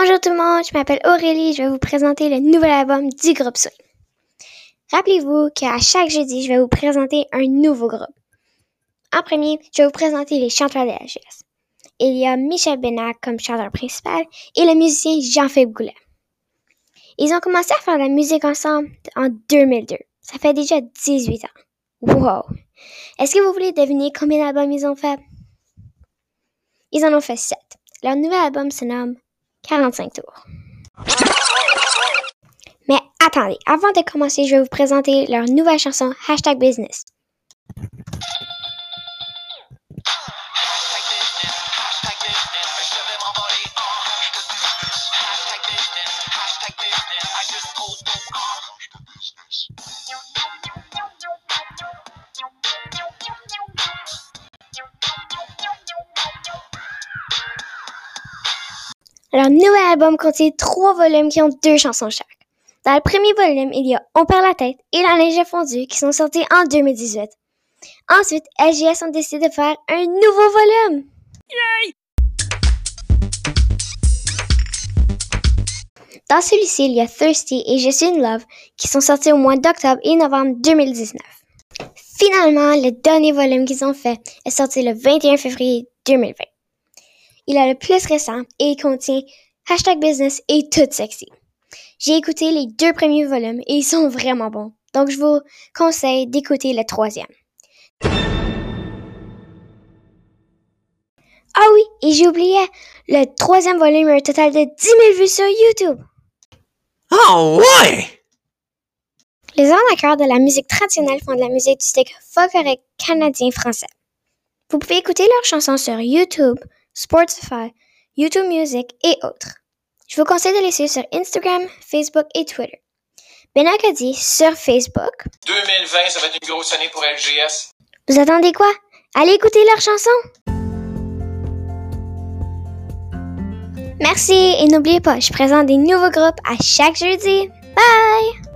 Bonjour tout le monde, je m'appelle Aurélie, je vais vous présenter le nouvel album du groupe Swing. Rappelez-vous qu'à chaque jeudi, je vais vous présenter un nouveau groupe. En premier, je vais vous présenter les chanteurs de la GS. Il y a Michel Benac comme chanteur principal et le musicien Jean-Philippe Goulet. Ils ont commencé à faire de la musique ensemble en 2002. Ça fait déjà 18 ans. Wow! Est-ce que vous voulez deviner combien d'albums ils ont fait? Ils en ont fait 7. Leur nouvel album se nomme 45 tours. Mais attendez, avant de commencer, je vais vous présenter leur nouvelle chanson Hashtag Business. Leur nouvel album contient trois volumes qui ont deux chansons chaque. Dans le premier volume, il y a On perd la tête et La neige a fondu qui sont sortis en 2018. Ensuite, LGS ont décidé de faire un nouveau volume. Yay! Dans celui-ci, il y a Thirsty et Je suis in love qui sont sortis au mois d'octobre et novembre 2019. Finalement, le dernier volume qu'ils ont fait est sorti le 21 février 2020. Il est le plus récent et il contient hashtag business et tout sexy. J'ai écouté les deux premiers volumes et ils sont vraiment bons. Donc je vous conseille d'écouter le troisième. Ah oui, et j'ai oublié, le troisième volume a un total de 10 000 vues sur YouTube. Oh ouais! Les arnaqueurs de la musique traditionnelle font de la musique du stick folklorique canadien-français. Vous pouvez écouter leurs chansons sur YouTube, Spotify, YouTube Music et autres. Je vous conseille de les suivre sur Instagram, Facebook et Twitter. Dit sur Facebook 2020, ça va être une grosse année pour LGS. Vous attendez quoi? Allez écouter leurs chansons! Merci et n'oubliez pas, je présente des nouveaux groupes à chaque jeudi. Bye!